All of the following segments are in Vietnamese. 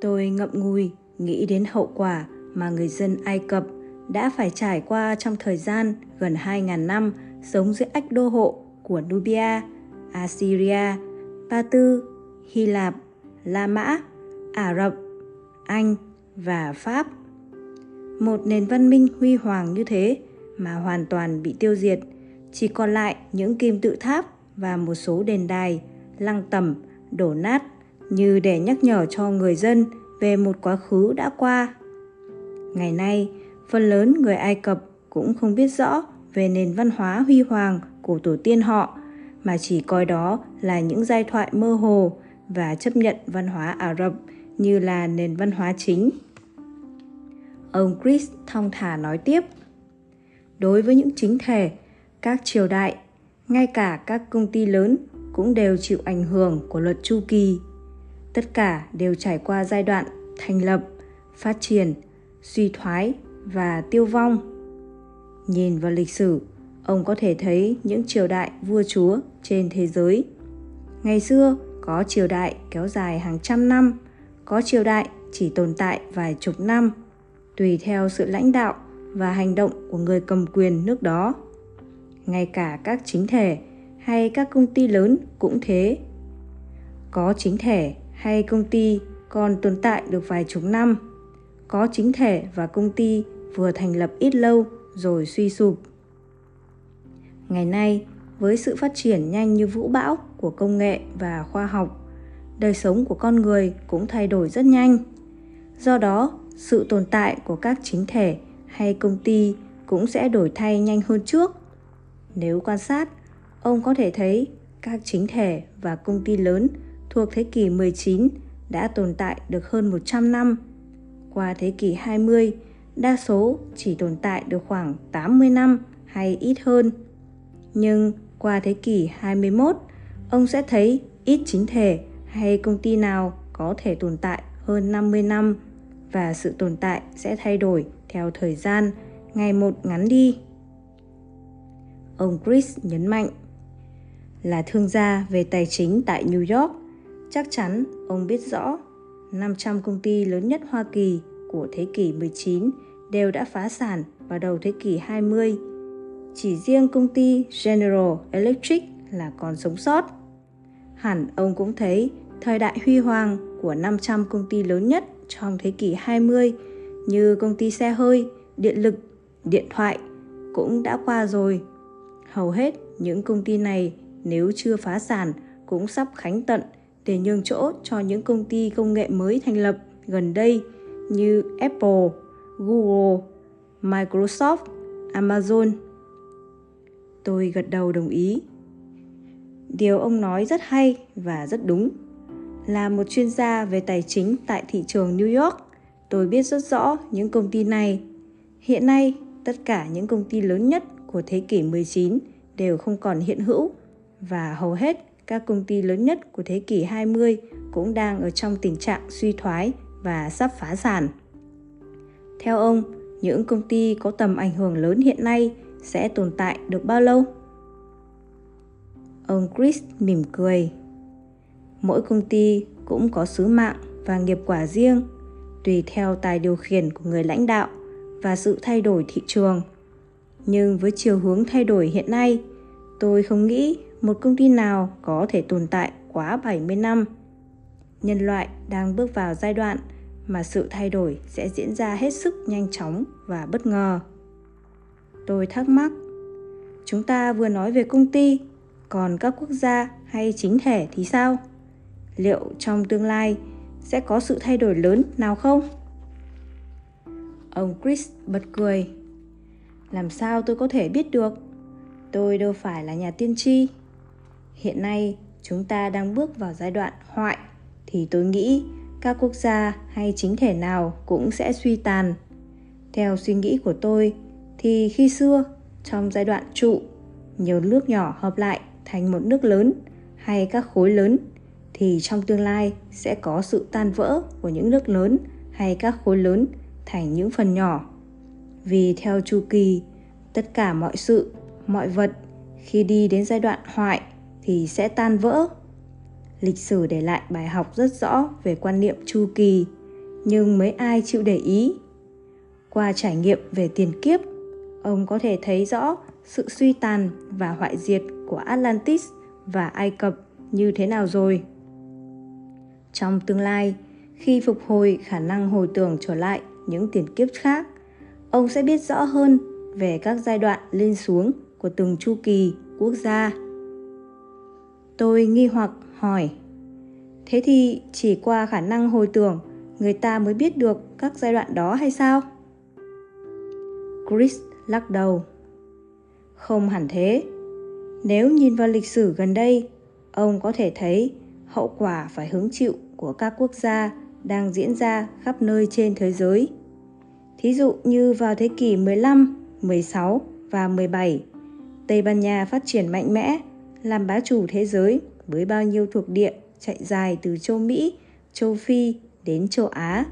Tôi ngậm ngùi nghĩ đến hậu quả mà người dân Ai Cập đã phải trải qua trong thời gian gần 2.000 năm sống dưới ách đô hộ của Nubia, Assyria, Ba Tư, Hy Lạp, La Mã, Ả Rập, Anh và Pháp. Một nền văn minh huy hoàng như thế mà hoàn toàn bị tiêu diệt, chỉ còn lại những kim tự tháp và một số đền đài, lăng tẩm, đổ nát như để nhắc nhở cho người dân về một quá khứ đã qua. Ngày nay, phần lớn người Ai Cập cũng không biết rõ về nền văn hóa huy hoàng của tổ tiên họ mà chỉ coi đó là những giai thoại mơ hồ và chấp nhận văn hóa Ả Rập như là nền văn hóa chính. Ông Chris thong thả nói tiếp. Đối với những chính thể, các triều đại, ngay cả các công ty lớn cũng đều chịu ảnh hưởng của luật chu kỳ. Tất cả đều trải qua giai đoạn thành lập, phát triển, suy thoái và tiêu vong. Nhìn vào lịch sử, ông có thể thấy những triều đại vua chúa trên thế giới. Ngày xưa có triều đại kéo dài hàng trăm năm, có triều đại chỉ tồn tại vài chục năm, tùy theo sự lãnh đạo và hành động của người cầm quyền nước đó. Ngay cả các chính thể hay các công ty lớn cũng thế. Có chính thể hay công ty còn tồn tại được vài chục năm. Có chính thể và công ty vừa thành lập ít lâu rồi suy sụp. Ngày nay, với sự phát triển nhanh như vũ bão của công nghệ và khoa học, đời sống của con người cũng thay đổi rất nhanh. Do đó, sự tồn tại của các chính thể hay công ty cũng sẽ đổi thay nhanh hơn trước. Nếu quan sát, ông có thể thấy các chính thể và công ty lớn thuộc thế kỷ 19 đã tồn tại được hơn 100 năm. Qua thế kỷ 20, đa số chỉ tồn tại được khoảng 80 năm hay ít hơn. Nhưng qua thế kỷ 21, ông sẽ thấy ít chính thể hay công ty nào có thể tồn tại hơn 50 năm và sự tồn tại sẽ thay đổi theo thời gian ngày một ngắn đi. Ông Chris nhấn mạnh là thương gia về tài chính tại New York, chắc chắn ông biết rõ 500 công ty lớn nhất Hoa Kỳ của thế kỷ 19 đều đã phá sản vào đầu thế kỷ 20. Chỉ riêng công ty General Electric là còn sống sót. Hẳn ông cũng thấy thời đại huy hoàng của 500 công ty lớn nhất trong thế kỷ 20 như công ty xe hơi, điện lực, điện thoại cũng đã qua rồi. Hầu hết những công ty này nếu chưa phá sản cũng sắp khánh tận để nhường chỗ cho những công ty công nghệ mới thành lập gần đây như Apple, Google, Microsoft, Amazon. Tôi gật đầu đồng ý. Điều ông nói rất hay và rất đúng. Là một chuyên gia về tài chính tại thị trường New York, tôi biết rất rõ những công ty này. Hiện nay, tất cả những công ty lớn nhất của thế kỷ 19 đều không còn hiện hữu và hầu hết các công ty lớn nhất của thế kỷ 20 cũng đang ở trong tình trạng suy thoái và sắp phá sản. Theo ông, những công ty có tầm ảnh hưởng lớn hiện nay sẽ tồn tại được bao lâu? Ông Chris mỉm cười. Mỗi công ty cũng có sứ mạng và nghiệp quả riêng, tùy theo tài điều khiển của người lãnh đạo và sự thay đổi thị trường. Nhưng với chiều hướng thay đổi hiện nay, tôi không nghĩ một công ty nào có thể tồn tại quá 70 năm. Nhân loại đang bước vào giai đoạn mà sự thay đổi sẽ diễn ra hết sức nhanh chóng và bất ngờ. Tôi thắc mắc, chúng ta vừa nói về công ty, còn các quốc gia hay chính thể thì sao? Liệu trong tương lai sẽ có sự thay đổi lớn nào không? Ông Chris bật cười. Làm sao tôi có thể biết được? Tôi đâu phải là nhà tiên tri. Hiện nay chúng ta đang bước vào giai đoạn hoại thì tôi nghĩ các quốc gia hay chính thể nào cũng sẽ suy tàn. Theo suy nghĩ của tôi thì khi xưa trong giai đoạn trụ nhiều nước nhỏ hợp lại thành một nước lớn hay các khối lớn thì trong tương lai sẽ có sự tan vỡ của những nước lớn hay các khối lớn thành những phần nhỏ. Vì theo chu kỳ, tất cả mọi sự, mọi vật khi đi đến giai đoạn hoại thì sẽ tan vỡ lịch sử để lại bài học rất rõ về quan niệm chu kỳ nhưng mấy ai chịu để ý. Qua trải nghiệm về tiền kiếp, ông có thể thấy rõ sự suy tàn và hoại diệt của Atlantis và Ai Cập như thế nào rồi. Trong tương lai, khi phục hồi khả năng hồi tưởng trở lại những tiền kiếp khác, ông sẽ biết rõ hơn về các giai đoạn lên xuống của từng chu kỳ quốc gia. Tôi nghi hoặc hỏi, thế thì chỉ qua khả năng hồi tưởng người ta mới biết được các giai đoạn đó hay sao? Chris lắc đầu. Không hẳn thế. Nếu nhìn vào lịch sử gần đây, ông có thể thấy hậu quả phải hứng chịu của các quốc gia đang diễn ra khắp nơi trên thế giới. Thí dụ như vào thế kỷ 15, 16 và 17, Tây Ban Nha phát triển mạnh mẽ, làm bá chủ thế giới với bao nhiêu thuộc địa chạy dài từ châu Mỹ, châu Phi đến châu Á.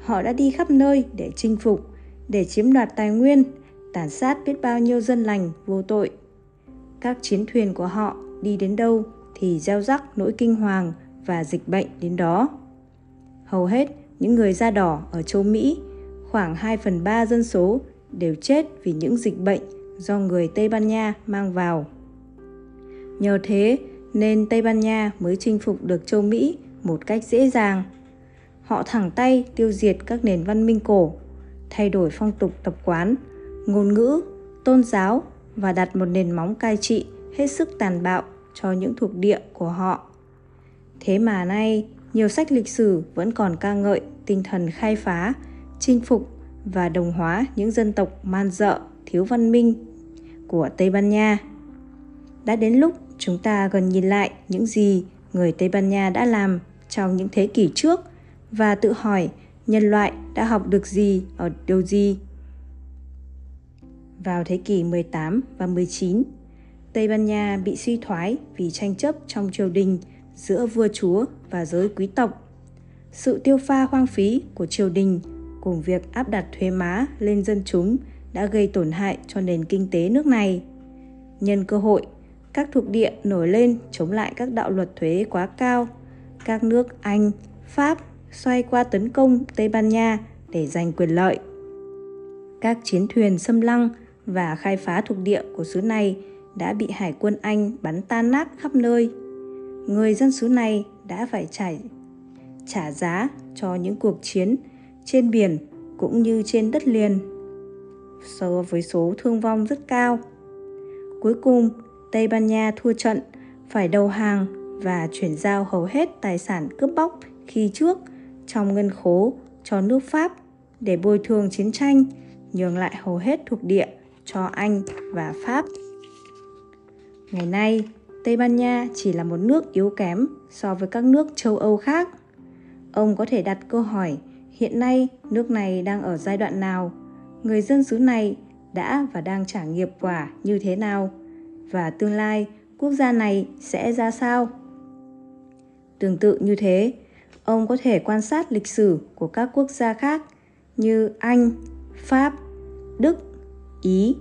Họ đã đi khắp nơi để chinh phục, để chiếm đoạt tài nguyên, tàn sát biết bao nhiêu dân lành vô tội. Các chiến thuyền của họ đi đến đâu thì gieo rắc nỗi kinh hoàng và dịch bệnh đến đó. Hầu hết những người da đỏ ở châu Mỹ, khoảng 2 phần 3 dân số đều chết vì những dịch bệnh do người Tây Ban Nha mang vào. Nhờ thế nên Tây Ban Nha mới chinh phục được châu Mỹ một cách dễ dàng. Họ thẳng tay tiêu diệt các nền văn minh cổ, thay đổi phong tục tập quán, ngôn ngữ, tôn giáo và đặt một nền móng cai trị hết sức tàn bạo cho những thuộc địa của họ. Thế mà nay, nhiều sách lịch sử vẫn còn ca ngợi tinh thần khai phá, chinh phục và đồng hóa những dân tộc man dợ, thiếu văn minh của Tây Ban Nha. Đã đến lúc chúng ta gần nhìn lại những gì người Tây Ban Nha đã làm trong những thế kỷ trước và tự hỏi nhân loại đã học được gì ở điều gì. Vào thế kỷ 18 và 19, Tây Ban Nha bị suy thoái vì tranh chấp trong triều đình giữa vua chúa và giới quý tộc. Sự tiêu pha hoang phí của triều đình cùng việc áp đặt thuế má lên dân chúng đã gây tổn hại cho nền kinh tế nước này. Nhân cơ hội, các thuộc địa nổi lên chống lại các đạo luật thuế quá cao. Các nước Anh, Pháp xoay qua tấn công Tây Ban Nha để giành quyền lợi. Các chiến thuyền xâm lăng và khai phá thuộc địa của xứ này đã bị hải quân Anh bắn tan nát khắp nơi. Người dân xứ này đã phải trải trả giá cho những cuộc chiến trên biển cũng như trên đất liền so với số thương vong rất cao. Cuối cùng, Tây Ban Nha thua trận, phải đầu hàng và chuyển giao hầu hết tài sản cướp bóc khi trước trong ngân khố cho nước Pháp để bồi thường chiến tranh, nhường lại hầu hết thuộc địa cho Anh và Pháp. Ngày nay, Tây Ban Nha chỉ là một nước yếu kém so với các nước châu Âu khác. Ông có thể đặt câu hỏi hiện nay nước này đang ở giai đoạn nào, người dân xứ này đã và đang trả nghiệp quả như thế nào và tương lai quốc gia này sẽ ra sao. Tương tự như thế, ông có thể quan sát lịch sử của các quốc gia khác như Anh, Pháp, Đức, Ý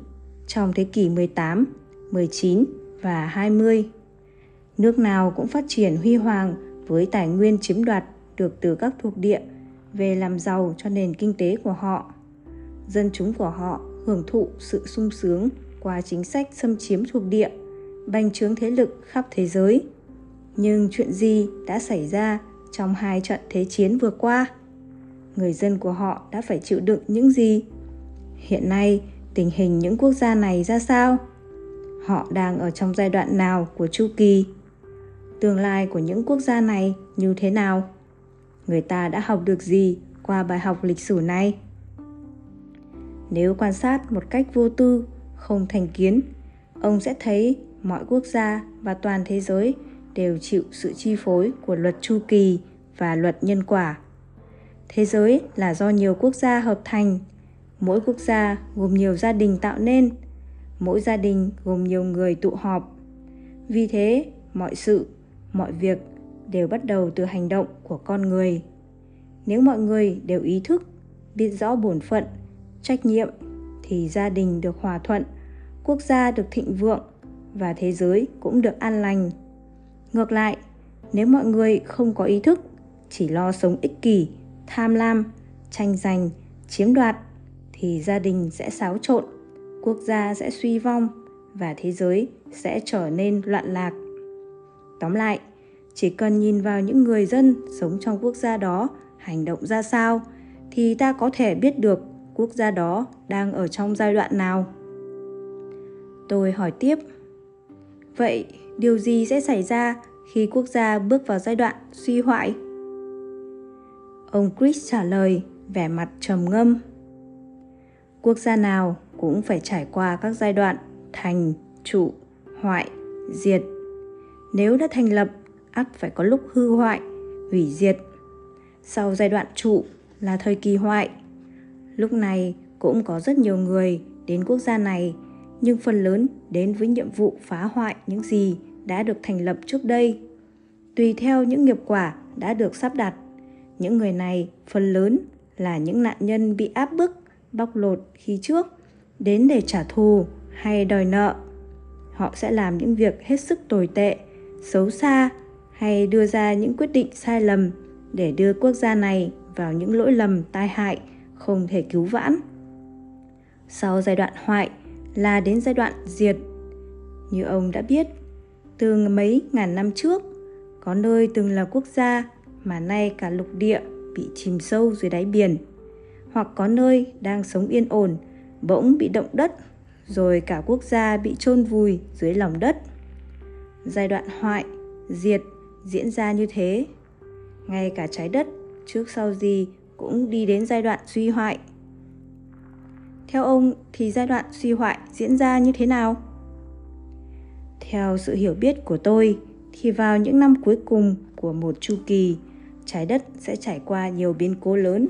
trong thế kỷ 18, 19 và 20. Nước nào cũng phát triển huy hoàng với tài nguyên chiếm đoạt được từ các thuộc địa về làm giàu cho nền kinh tế của họ. Dân chúng của họ hưởng thụ sự sung sướng qua chính sách xâm chiếm thuộc địa, bành trướng thế lực khắp thế giới. Nhưng chuyện gì đã xảy ra trong hai trận thế chiến vừa qua? Người dân của họ đã phải chịu đựng những gì? Hiện nay, tình hình những quốc gia này ra sao? Họ đang ở trong giai đoạn nào của chu kỳ? Tương lai của những quốc gia này như thế nào? Người ta đã học được gì qua bài học lịch sử này? Nếu quan sát một cách vô tư, không thành kiến, ông sẽ thấy mọi quốc gia và toàn thế giới đều chịu sự chi phối của luật chu kỳ và luật nhân quả. Thế giới là do nhiều quốc gia hợp thành, mỗi quốc gia gồm nhiều gia đình tạo nên, mỗi gia đình gồm nhiều người tụ họp. Vì thế, mọi sự, mọi việc đều bắt đầu từ hành động của con người. Nếu mọi người đều ý thức, biết rõ bổn phận trách nhiệm thì gia đình được hòa thuận quốc gia được thịnh vượng và thế giới cũng được an lành ngược lại nếu mọi người không có ý thức chỉ lo sống ích kỷ tham lam, tranh giành, chiếm đoạt thì gia đình sẽ xáo trộn, quốc gia sẽ suy vong và thế giới sẽ trở nên loạn lạc. Tóm lại, chỉ cần nhìn vào những người dân sống trong quốc gia đó hành động ra sao thì ta có thể biết được quốc gia đó đang ở trong giai đoạn nào. Tôi hỏi tiếp, vậy điều gì sẽ xảy ra khi quốc gia bước vào giai đoạn suy hoại? Ông Chris trả lời vẻ mặt trầm ngâm. Quốc gia nào cũng phải trải qua các giai đoạn thành, trụ, hoại, diệt. Nếu đã thành lập, ắt phải có lúc hư hoại, hủy diệt. Sau giai đoạn trụ là thời kỳ hoại. Lúc này cũng có rất nhiều người đến quốc gia này, nhưng phần lớn đến với nhiệm vụ phá hoại những gì đã được thành lập trước đây. Tùy theo những nghiệp quả đã được sắp đặt, những người này phần lớn là những nạn nhân bị áp bức, bóc lột khi trước, đến để trả thù hay đòi nợ. Họ sẽ làm những việc hết sức tồi tệ, xấu xa hay đưa ra những quyết định sai lầm để đưa quốc gia này vào những lỗi lầm tai hại không thể cứu vãn. Sau giai đoạn hoại là đến giai đoạn diệt. Như ông đã biết, từ mấy ngàn năm trước, có nơi từng là quốc gia mà nay cả lục địa bị chìm sâu dưới đáy biển, hoặc có nơi đang sống yên ổn, bỗng bị động đất, rồi cả quốc gia bị chôn vùi dưới lòng đất. Giai đoạn hoại, diệt diễn ra như thế. Ngay cả trái đất trước sau gì cũng đi đến giai đoạn suy hoại. Theo ông thì giai đoạn suy hoại diễn ra như thế nào? Theo sự hiểu biết của tôi thì vào những năm cuối cùng của một chu kỳ, trái đất sẽ trải qua nhiều biến cố lớn.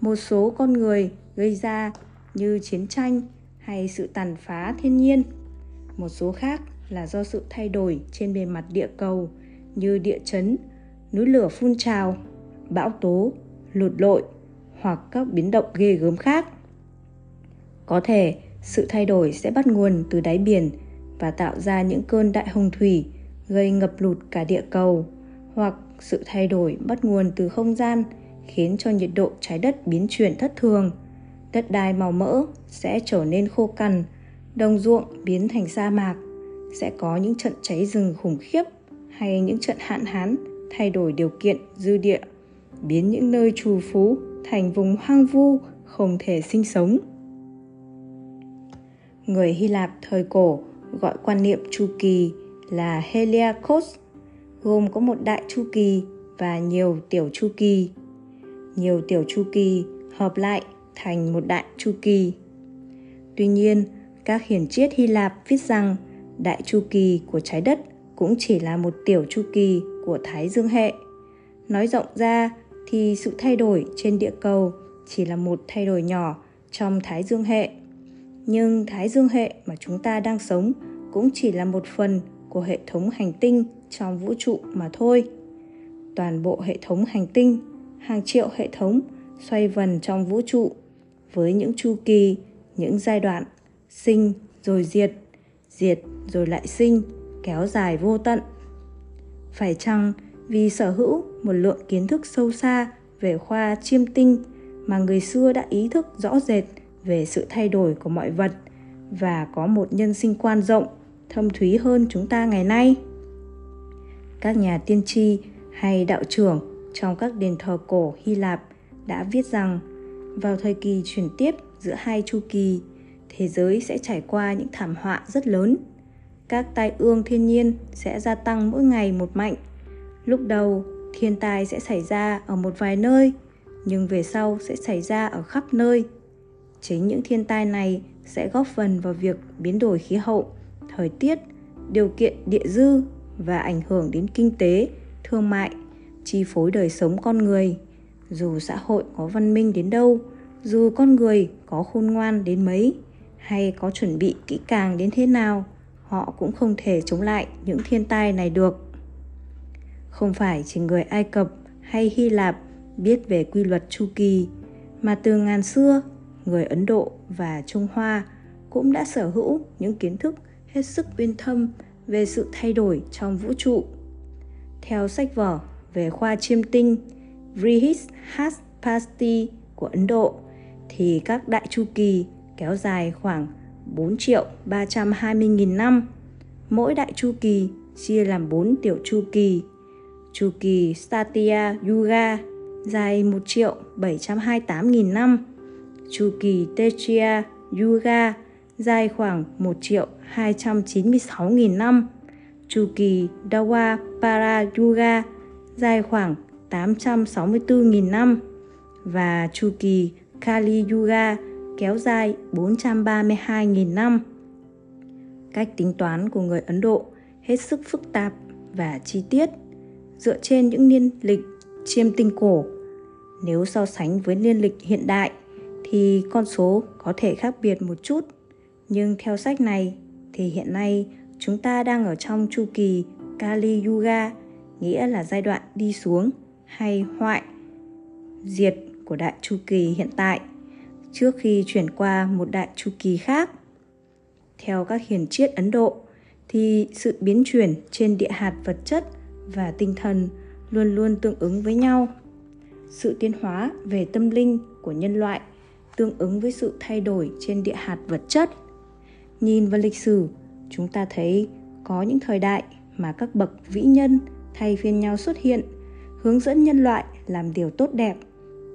Một số con người gây ra như chiến tranh hay sự tàn phá thiên nhiên. Một số khác là do sự thay đổi trên bề mặt địa cầu như địa chấn, núi lửa phun trào, bão tố, lụt lội hoặc các biến động ghê gớm khác. Có thể, sự thay đổi sẽ bắt nguồn từ đáy biển và tạo ra những cơn đại hồng thủy gây ngập lụt cả địa cầu, hoặc sự thay đổi bắt nguồn từ không gian khiến cho nhiệt độ trái đất biến chuyển thất thường đất đai màu mỡ sẽ trở nên khô cằn, đồng ruộng biến thành sa mạc, sẽ có những trận cháy rừng khủng khiếp hay những trận hạn hán thay đổi điều kiện dư địa biến những nơi trù phú thành vùng hoang vu, không thể sinh sống. Người hy lạp thời cổ gọi quan niệm chu kỳ là heliakos, gồm có một đại chu kỳ và nhiều tiểu chu kỳ. Nhiều tiểu chu kỳ hợp lại thành một đại chu kỳ. Tuy nhiên, các hiển triết hy lạp viết rằng đại chu kỳ của trái đất cũng chỉ là một tiểu chu kỳ của thái dương hệ. Nói rộng ra thì sự thay đổi trên địa cầu chỉ là một thay đổi nhỏ trong thái dương hệ. Nhưng thái dương hệ mà chúng ta đang sống cũng chỉ là một phần của hệ thống hành tinh trong vũ trụ mà thôi. Toàn bộ hệ thống hành tinh, hàng triệu hệ thống xoay vần trong vũ trụ với những chu kỳ, những giai đoạn sinh rồi diệt diệt rồi lại sinh, kéo dài vô tận. Phải chăng vì sở hữu một lượng kiến thức sâu xa về khoa chiêm tinh mà người xưa đã ý thức rõ rệt về sự thay đổi của mọi vật và có một nhân sinh quan rộng, thâm thúy hơn chúng ta ngày nay. Các nhà tiên tri hay đạo trưởng trong các đền thờ cổ hy lạp đã viết rằng, vào thời kỳ chuyển tiếp giữa hai chu kỳ, thế giới sẽ trải qua những thảm họa rất lớn. Các tai ương thiên nhiên sẽ gia tăng mỗi ngày một mạnh lúc đầu, thiên tai sẽ xảy ra ở một vài nơi, nhưng về sau sẽ xảy ra ở khắp nơi. Chính những thiên tai này sẽ góp phần vào việc biến đổi khí hậu, thời tiết, điều kiện địa dư và ảnh hưởng đến kinh tế, thương mại, chi phối đời sống con người. Dù xã hội có văn minh đến đâu, dù con người có khôn ngoan đến mấy, hay có chuẩn bị kỹ càng đến thế nào, họ cũng không thể chống lại những thiên tai này được không phải chỉ người ai cập hay hy lạp biết về quy luật chu kỳ, mà từ ngàn xưa, người ấn độ và trung hoa cũng đã sở hữu những kiến thức hết sức uyên thâm về sự thay đổi trong vũ trụ theo sách vở về khoa chiêm tinh Brihaspati của Ấn Độ, thì các đại chu kỳ kéo dài khoảng 4 triệu 320 nghìn năm. Mỗi đại chu kỳ chia làm 4 tiểu chu kỳ. Chu kỳ, Satya, Yuga, dài 1 triệu 728 nghìn năm. Chu kỳ Tetriya Yuga, dài khoảng 1 triệu 296 nghìn năm. Chu kỳ, Dawa, Para, Yuga, dài khoảng 864 nghìn năm và chu kỳ, Kali, Yuga, kéo dài 432 nghìn năm. Cách tính toán của người Ấn Độ hết sức phức tạp và chi tiết dựa trên những niên lịch chiêm tinh cổ. Nếu so sánh với niên lịch hiện đại thì con số có thể khác biệt một chút. Nhưng theo sách này thì hiện nay chúng ta đang ở trong chu kỳ Kali Yuga, nghĩa là giai đoạn đi xuống hay hoại diệt của đại chu kỳ hiện tại trước khi chuyển qua một đại chu kỳ khác. Theo các hiền triết Ấn Độ thì sự biến chuyển trên địa hạt vật chất và tinh thần luôn luôn tương ứng với nhau. Sự tiến hóa về tâm linh của nhân loại tương ứng với sự thay đổi trên địa hạt vật chất. Nhìn vào lịch sử, chúng ta thấy có những thời đại mà các bậc vĩ nhân thay phiên nhau xuất hiện, hướng dẫn nhân loại làm điều tốt đẹp.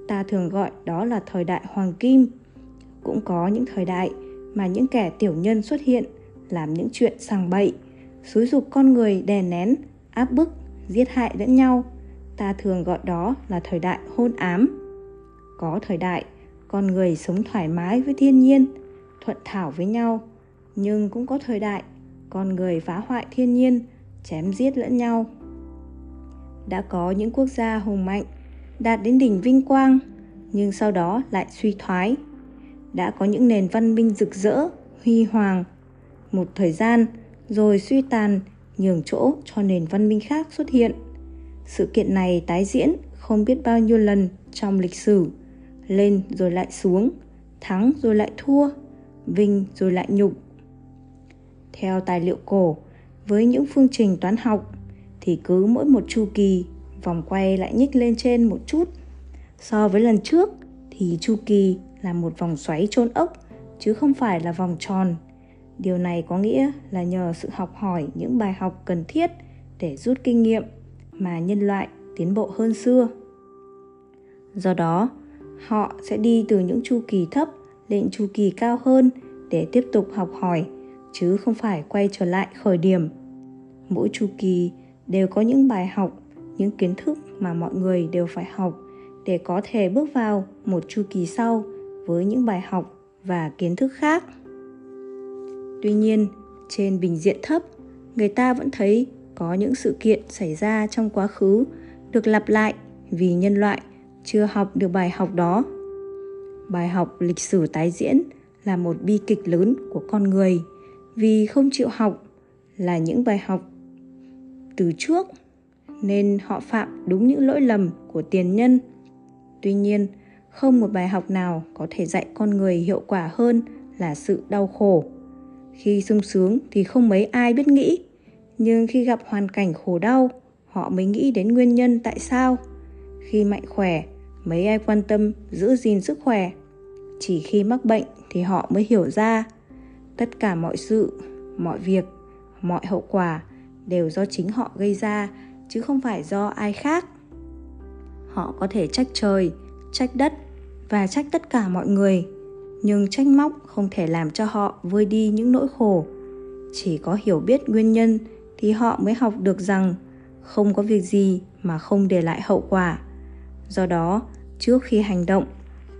Ta thường gọi đó là thời đại hoàng kim. Cũng có những thời đại mà những kẻ tiểu nhân xuất hiện làm những chuyện sàng bậy, xúi dục con người đè nén, áp bức, giết hại lẫn nhau. Ta thường gọi đó là thời đại hôn ám. Có thời đại con người sống thoải mái với thiên nhiên, thuận thảo với nhau, nhưng cũng có thời đại con người phá hoại thiên nhiên, chém giết lẫn nhau. Đã có những quốc gia hùng mạnh đạt đến đỉnh vinh quang nhưng sau đó lại suy thoái. Đã có những nền văn minh rực rỡ, huy hoàng một thời gian rồi suy tàn nhường chỗ cho nền văn minh khác xuất hiện. Sự kiện này tái diễn không biết bao nhiêu lần trong lịch sử, lên rồi lại xuống, thắng rồi lại thua, vinh rồi lại nhục. Theo tài liệu cổ, với những phương trình toán học thì cứ mỗi một chu kỳ vòng quay lại nhích lên trên một chút. So với lần trước thì chu kỳ là một vòng xoáy trôn ốc chứ không phải là vòng tròn. Điều này có nghĩa là nhờ sự học hỏi những bài học cần thiết để rút kinh nghiệm mà nhân loại tiến bộ hơn xưa. Do đó, họ sẽ đi từ những chu kỳ thấp lên chu kỳ cao hơn để tiếp tục học hỏi chứ không phải quay trở lại khởi điểm. Mỗi chu kỳ đều có những bài học những kiến thức mà mọi người đều phải học để có thể bước vào một chu kỳ sau với những bài học và kiến thức khác tuy nhiên, trên bình diện thấp, người ta vẫn thấy có những sự kiện xảy ra trong quá khứ, được lặp lại vì nhân loại chưa học được bài học đó. Bài học lịch sử tái diễn là một bi kịch lớn của con người vì không chịu học là những bài học từ trước, nên họ phạm đúng những lỗi lầm của tiền nhân. Tuy nhiên, không một bài học nào có thể dạy con người hiệu quả hơn là sự đau khổ khi sung sướng thì không mấy ai biết nghĩ, nhưng khi gặp hoàn cảnh khổ đau, họ mới nghĩ đến nguyên nhân tại sao. Khi mạnh khỏe, mấy ai quan tâm giữ gìn sức khỏe. Chỉ khi mắc bệnh thì họ mới hiểu ra. Tất cả mọi sự, mọi việc, mọi hậu quả đều do chính họ gây ra, chứ không phải do ai khác. Họ có thể trách trời, trách đất và trách tất cả mọi người nhưng trách móc không thể làm cho họ vơi đi những nỗi khổ. Chỉ có hiểu biết nguyên nhân thì họ mới học được rằng không có việc gì mà không để lại hậu quả. Do đó, trước khi hành động,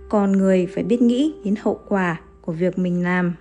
con người phải biết nghĩ đến hậu quả của việc mình làm.